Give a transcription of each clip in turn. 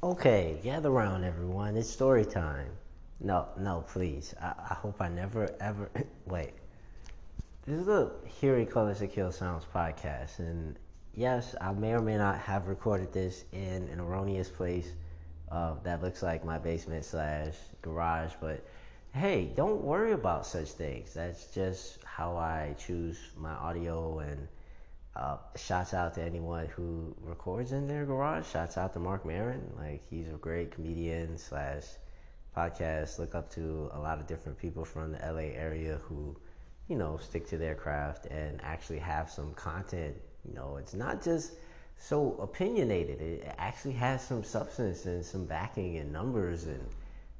Okay, gather around, everyone. It's story time. No, no, please. I, I hope I never, ever. Wait. This is the Hearing Colors That Kill Sounds podcast. And yes, I may or may not have recorded this in an erroneous place uh, that looks like my basement slash garage. But hey, don't worry about such things. That's just how I choose my audio and uh, shouts out to anyone who records in their garage. Shouts out to Marc Maron. Like he's a great comedian slash podcast. Look up to a lot of different people from the LA area who, you know, stick to their craft and actually have some content. You know, it's not just so opinionated. It actually has some substance and some backing and numbers and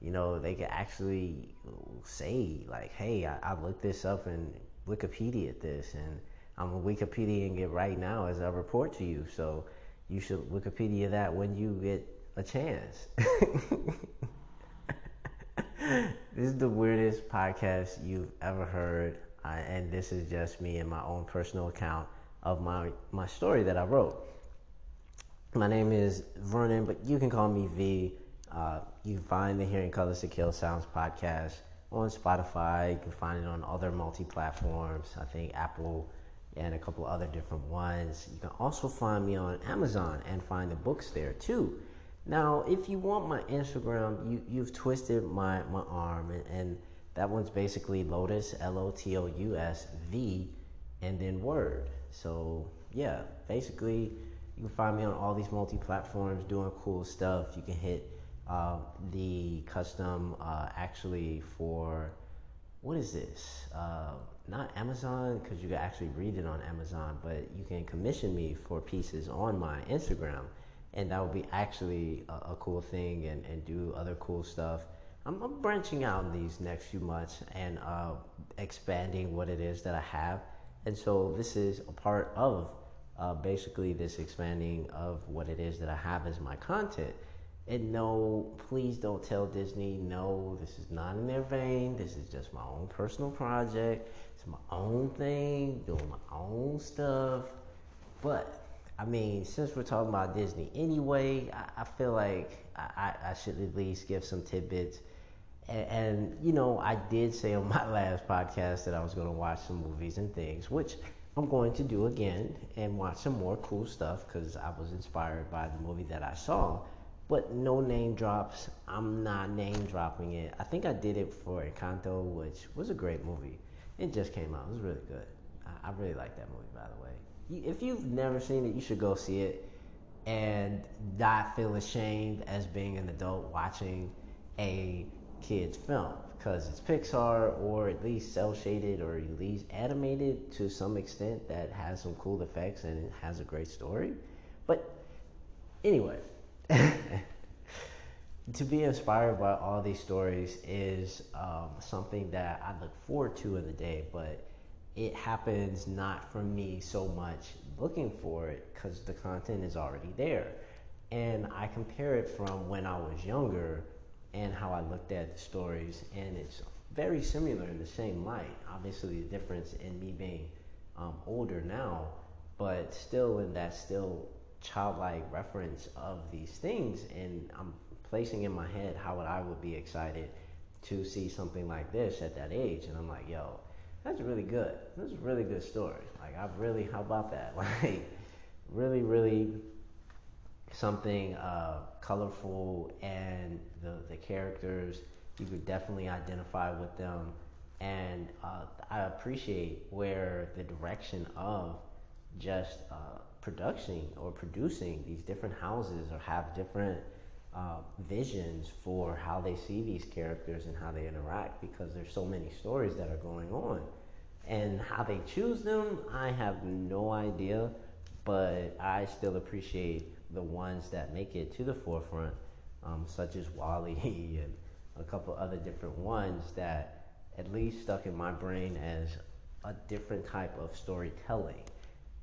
you know they can actually say like hey I, I looked this up and wikipedia this and I'm Wikipediaing it right now as I report to you. So you should Wikipedia that when you get a chance. this is the weirdest podcast you've ever heard, uh, and this is just me and my own personal account of my my story that I wrote. My name is Vernon, but you can call me V. Uh, you can find the Hearing Colors to Kill Sounds podcast on Spotify. You can find it on other multi platforms. I think Apple and a couple other different ones. You can also find me on Amazon and find the books there too. Now, if you want my Instagram, you, you've twisted my, my arm, and, and that one's basically Lotus, L O T O U S V, and then Word. So, yeah, basically, you can find me on all these multi platforms doing cool stuff. You can hit uh, the custom uh, actually for what is this? Uh, not Amazon because you can actually read it on Amazon, but you can commission me for pieces on my Instagram, and that would be actually a, a cool thing and, and do other cool stuff. I'm, I'm, branching out in these next few months and uh, expanding what it is that I have, and so this is a part of uh, basically this expanding of what it is that I have as my content. And no, please don't tell Disney, no, this is not in their vein. This is just my own personal project. It's my own thing, doing my own stuff. But, I mean, since we're talking about Disney anyway, I, I feel like I, I, should at least give some tidbits. And, and, you know, I did say on my last podcast that I was going to watch some movies and things, which I'm going to do again and watch some more cool stuff because I was inspired by the movie that I saw but no name drops. I'm not name dropping it. I think I did it for Encanto, which was a great movie. It just came out. It was really good. I, I really like that movie, by the way. If you've never seen it, you should go see it and not feel ashamed as being an adult watching a kid's film because it's Pixar or at least cel shaded or at least animated to some extent that has some cool effects and it has a great story. But anyway, to be inspired by all these stories is um, something that I look forward to in the day, but it happens not for me so much looking for it because the content is already there. And I compare it from when I was younger and how I looked at the stories, and it's very similar in the same light. Obviously, the difference in me being um, older now, but still in that still childlike reference of these things, and I'm placing in my head how would I would be excited to see something like this at that age, and I'm like, yo, that's really good. That's a really good story. Like, i've really, how about that? Like, really, really something uh, colorful, and the the characters you could definitely identify with them, and uh, I appreciate where the direction of just uh, production or producing these different houses or have different uh, visions for how they see these characters and how they interact because there's so many stories that are going on. And how they choose them i have no idea but i still appreciate the ones that make it to the forefront um, such as WALL-E and a couple other different ones that at least stuck in my brain as a different type of storytelling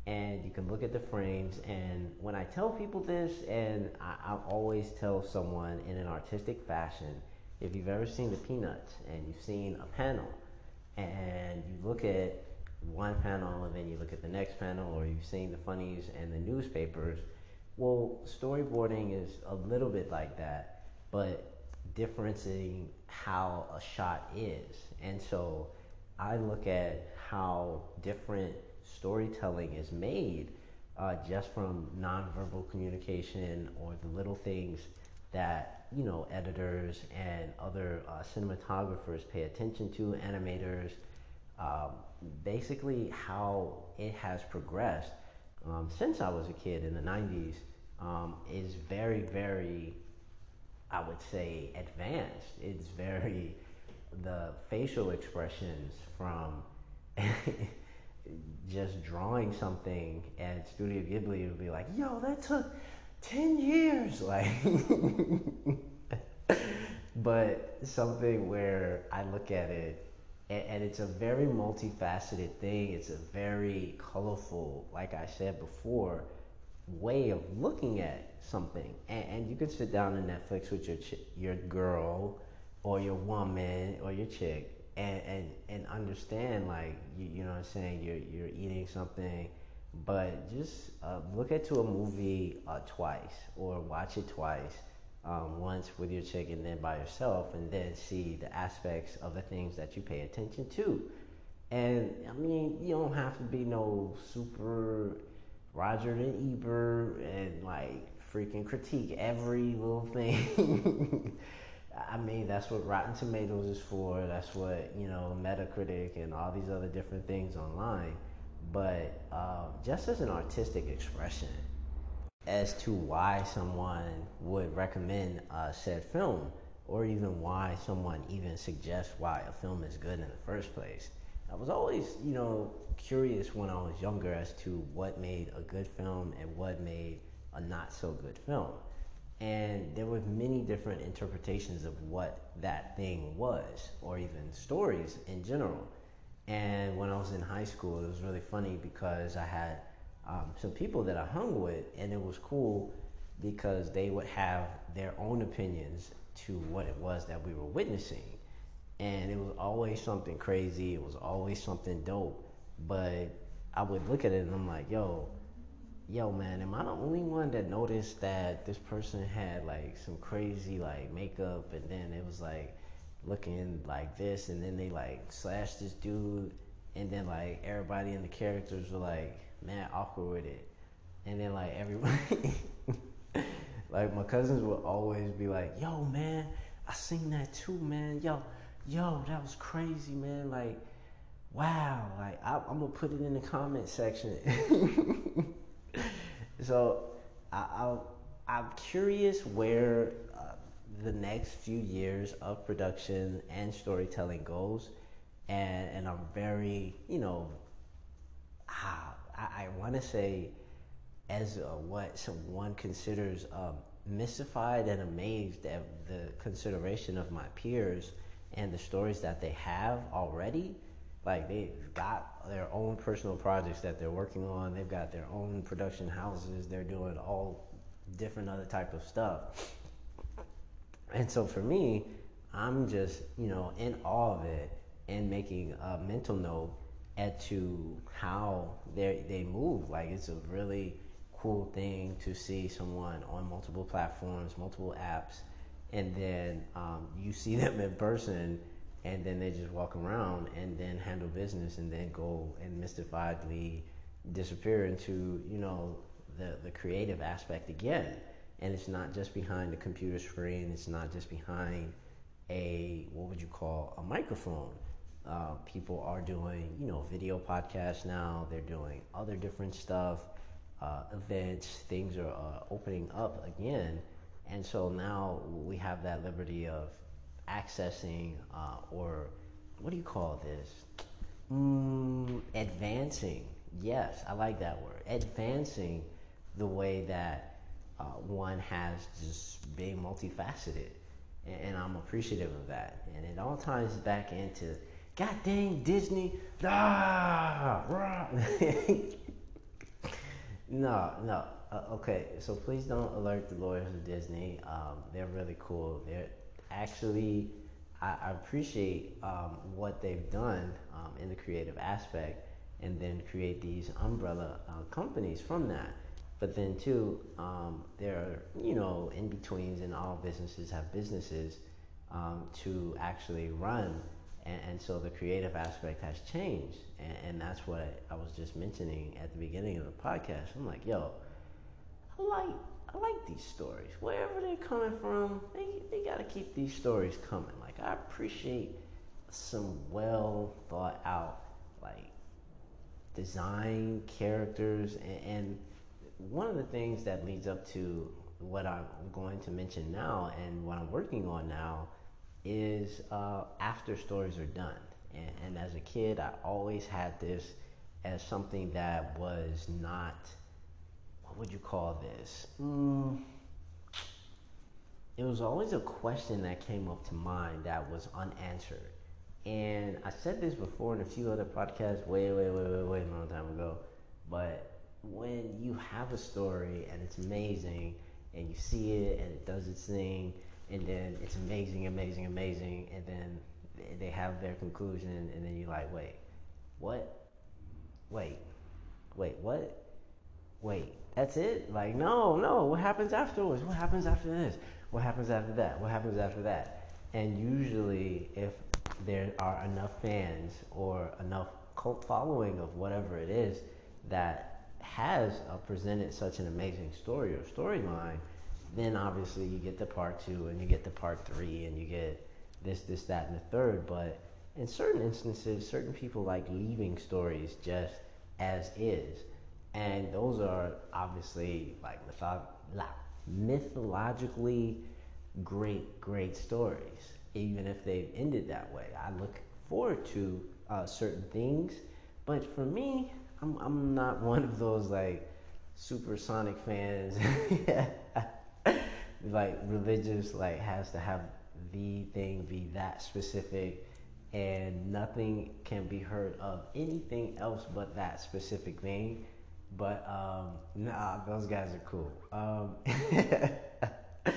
and you can look at the frames. And when I tell people this, and I, I always tell someone in an artistic fashion, if you've ever seen the Peanuts and you've seen a panel, and you look at one panel and then you look at the next panel, or you've seen the funnies and the newspapers, Well, storyboarding is a little bit like that, but differencing how a shot is. And so I look at how different storytelling is made uh, just from nonverbal communication or the little things that you know editors and other uh, cinematographers pay attention to, animators, um, basically how it has progressed um, since I was a kid in the 90s um, is very, very, I would say, advanced. It's very, the facial expressions from just drawing something at Studio Ghibli would be like, yo, that took 10 years. Like, but something where I look at it and, and, it's a very multifaceted thing. It's a very colorful, like I said before, way of looking at something. And, and you can sit down on Netflix with your ch- your girl or your woman or your chick and, and, and understand like you, you know what I'm saying you're you're eating something but just uh, look at to a movie uh, twice or watch it twice um, once with your chick and then by yourself, and then see the aspects of the things that you pay attention to. And I mean, you don't have to be no super Roger and Ebert and like freaking critique every little thing. I mean, that's what Rotten Tomatoes is for. That's what, you know, Metacritic and all these other different things online. But uh, just as an artistic expression, as to why someone would recommend a said film or even why someone even suggests why a film is good in the first place. I was always, you know, curious when I was younger as to what made a good film and what made a not so good film. And there were many different interpretations of what that thing was, or even stories in general. And when I was in high school, it was really funny because I had um, some people that I hung with, and it was cool because they would have their own opinions to what it was that we were witnessing. And it was always something crazy, it was always something dope. But I would look at it and I'm like, yo, yo, man, am I the only one that noticed that this person had like some crazy like makeup and then it was like looking like this and then they like slashed this dude and then like everybody in the characters were like man awkward with it. And then like everybody, like my cousins would always be like, "Yo, man, I seen that too, man. Yo, yo, that was crazy, man. Like, wow. Like, I, am gonna put it in the comment section." so, I, I, am curious where uh, the next few years of production and storytelling goes, and and I'm very, you know, ah, I, I want to say, as uh, what someone considers um, mystified and amazed at the consideration of my peers and the stories that they have already. Like they've got their own personal projects that they're working on. They've got their own production houses. They're doing all different other type of stuff. And so for me, I'm just you know in awe of it and making a mental note as to how they they move. Like it's a really cool thing to see someone on multiple platforms, multiple apps, and then um, you see them in person, and then they just walk around and then handle business, and then go and mystifiedly disappear into you know the the creative aspect again. And it's not just behind the computer screen. It's not just behind a what would you call a microphone uh, people are doing, you know, video podcasts now. They're doing other different stuff, uh, events. Things are uh, opening up again, and so now we have that liberty of accessing, uh, or what do you call this? Mm, advancing. Yes, I like that word. Advancing the way that uh, one has just being multifaceted, and, and I'm appreciative of that. And it all ties back into God dang Disney. Ah, no, no. Uh, okay, so please don't alert the lawyers of Disney. Um, they're really cool. They're actually, I, appreciate um, what they've done um, in the creative aspect and then create these umbrella uh, companies from that. But then too, um, there are you know in betweens, and all businesses have businesses um, to actually run, and, and, so the creative aspect has changed, and, and that's what I was just mentioning at the beginning of the podcast. I'm like, yo, I like I like these stories. Wherever they're coming from, they, they got to keep these stories coming. Like, I appreciate some well thought out, like, design characters. And, and, one of the things that leads up to what I'm going to mention now and what I'm working on now is uh, after stories are done. And, and as a kid, I always had this as something that was not what would you call this? Mm, it was always a question that came up to mind that was unanswered. And I said this before in a few other podcasts, way, way, way, way, way, a long time ago. But when you have a story and it's amazing, and you see it and it does its thing, and then it's amazing, amazing, amazing, and then they have their conclusion, and then you're like, wait, what? Wait, wait, what? Wait, that's it? Like, no, no. What happens afterwards? What happens after this? What happens after that? What happens after that? And usually, if there are enough fans or enough cult following of whatever it is that has uh, presented such an amazing story or storyline, then obviously you get the part two and you get the part three and you get this, this, that, and the third. But in certain instances, certain people like leaving stories just as is and those are obviously like mythologically great, great stories, even if they've ended that way. I look forward to uh, certain things, but for me, I'm, I'm not one of those like supersonic fans. like religious, like has to have the thing be that specific and nothing can be heard of anything else but that specific thing but um, nah, those guys are cool. Um,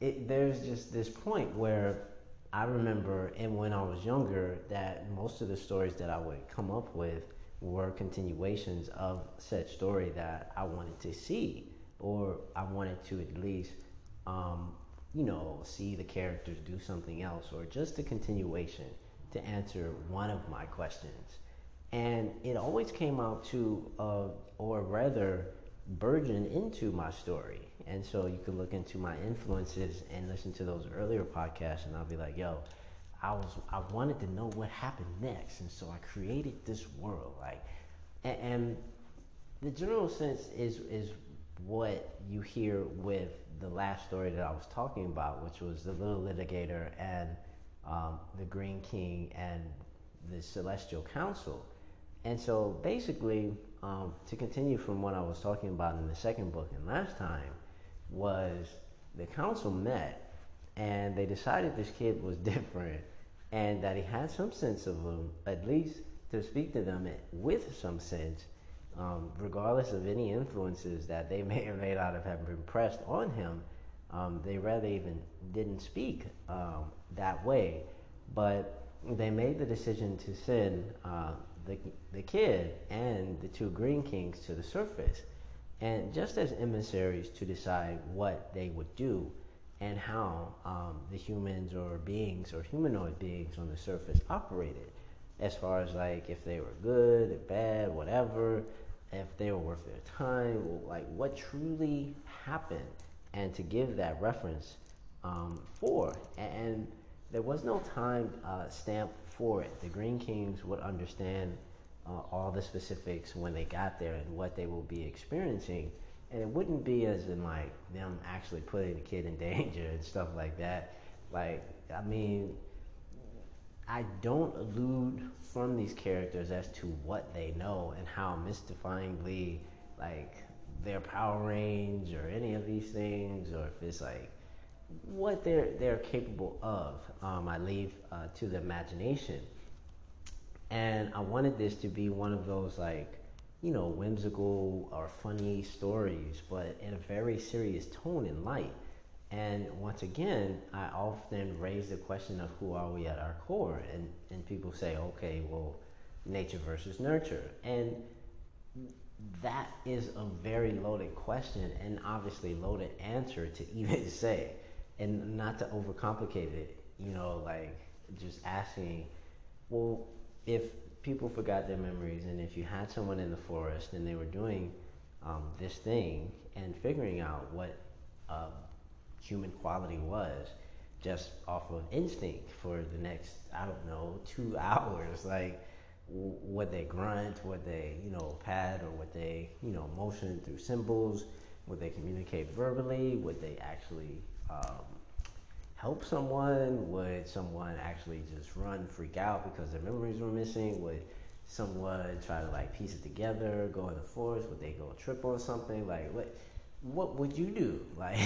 it, there's just this point where I remember, and when I was younger, that most of the stories that I would come up with were continuations of said story that I wanted to see, or I wanted to at least, um, you know, see the characters do something else, or just a continuation to answer one of my questions and it always came out to, uh, or rather, burgeon into my story. And so you can look into my influences and listen to those earlier podcasts, and I'll be like, yo, I was I wanted to know what happened next, and so I created this world. Like, and, and the general sense is is what you hear with the last story that I was talking about, which was the little litigator and um, the Green King and the Celestial Council. And so basically, um, to continue from what I was talking about in the second book and last time, was the council met and they decided this kid was different and that he had some sense of them, at least to speak to them with some sense, um, regardless of any influences that they may or may not have been pressed on him. Um, they rather even didn't speak um, that way, but they made the decision to send uh, the, the kid and the two Green Kings to the surface, and just as emissaries to decide what they would do and how um, the humans or beings or humanoid beings on the surface operated, as far as like if they were good or bad, whatever, if they were worth their time, like what truly happened, and to give that reference um, for. And there was no time uh, stamp for it. The Green Kings would understand uh, all the specifics when they got there and what they will be experiencing. And it wouldn't be as in like them actually putting the kid in danger and stuff like that. Like, I mean, I don't allude from these characters as to what they know and how mystifyingly, like, their power range or any of these things, or if it's like what they're they're capable of. Um, I leave uh, to the imagination, and I wanted this to be one of those like you know whimsical or funny stories, but in a very serious tone and light. And once again, I often raise the question of who are we at our core, and and people say, okay, well, nature versus nurture, and that is a very loaded question and obviously loaded answer to even say. And not to overcomplicate it, you know, like just asking, well, if people forgot their memories and if you had someone in the forest and they were doing um, this thing and figuring out what uh, human quality was just off of instinct for the next, I don't know, two hours, like, what they grunt, what they, you know, pad, or what they, you know, motion through symbols, would they communicate verbally, would they actually um, help someone, would someone actually just run, freak out because their memories were missing, would someone try to like piece it together, go in the forest, would they go trip on something, like what, what would you do, like,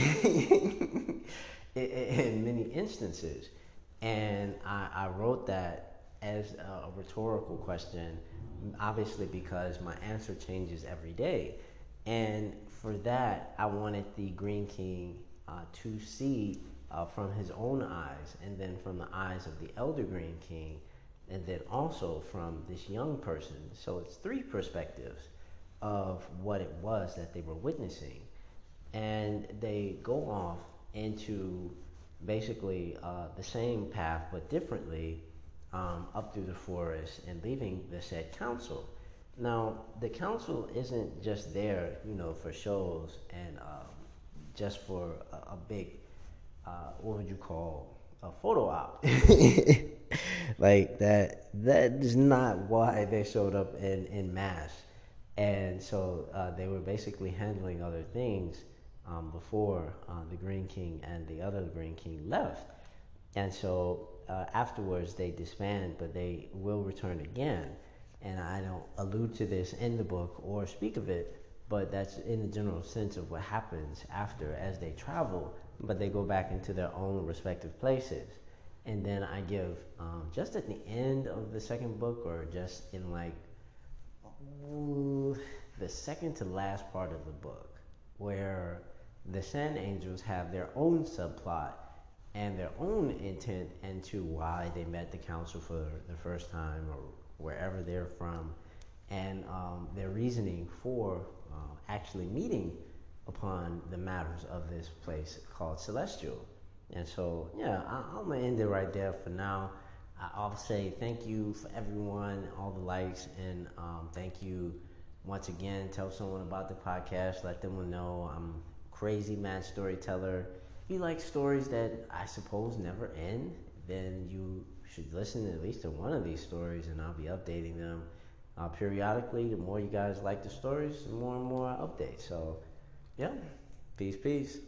in, many instances, and I, I wrote that as a rhetorical question, obviously because my answer changes every day. And for that, I wanted the Green King uh, to see uh, from his own eyes, and then from the eyes of the Elder Green King, and then also from this young person. So it's three perspectives of what it was that they were witnessing. And they go off into basically uh, the same path but differently um, up through the forest and leaving the said council. Now, the council isn't just there, you know, for shows and um, just for a, a big, uh, what would you call, a photo op. like that, that is not why they showed up in, in mass. And so uh, they were basically handling other things um, before uh, the Green King and the other Green King left. And so uh, afterwards they disband, but they will return again. And I don't allude to this in the book or speak of it, but that's in the general sense of what happens after as they travel, but they go back into their own respective places. And then I give um, just at the end of the second book, or just in like the second to last part of the book, where the Sand Angels have their own subplot and their own intent into why they met the council for the first time or wherever they're from, and um, their reasoning for uh, actually meeting upon the matters of this place called Celestial. And so, yeah, I, am gonna end it right there for now. I'll say thank you for everyone, all the likes, and um, thank you once again. Tell someone about the podcast. Let them know I'm crazy mad storyteller If you like stories that I suppose never end, then you should listen at least to one of these stories, and I'll be updating them uh, periodically. The more you guys like the stories, the more and more I update. So, yeah, peace, peace.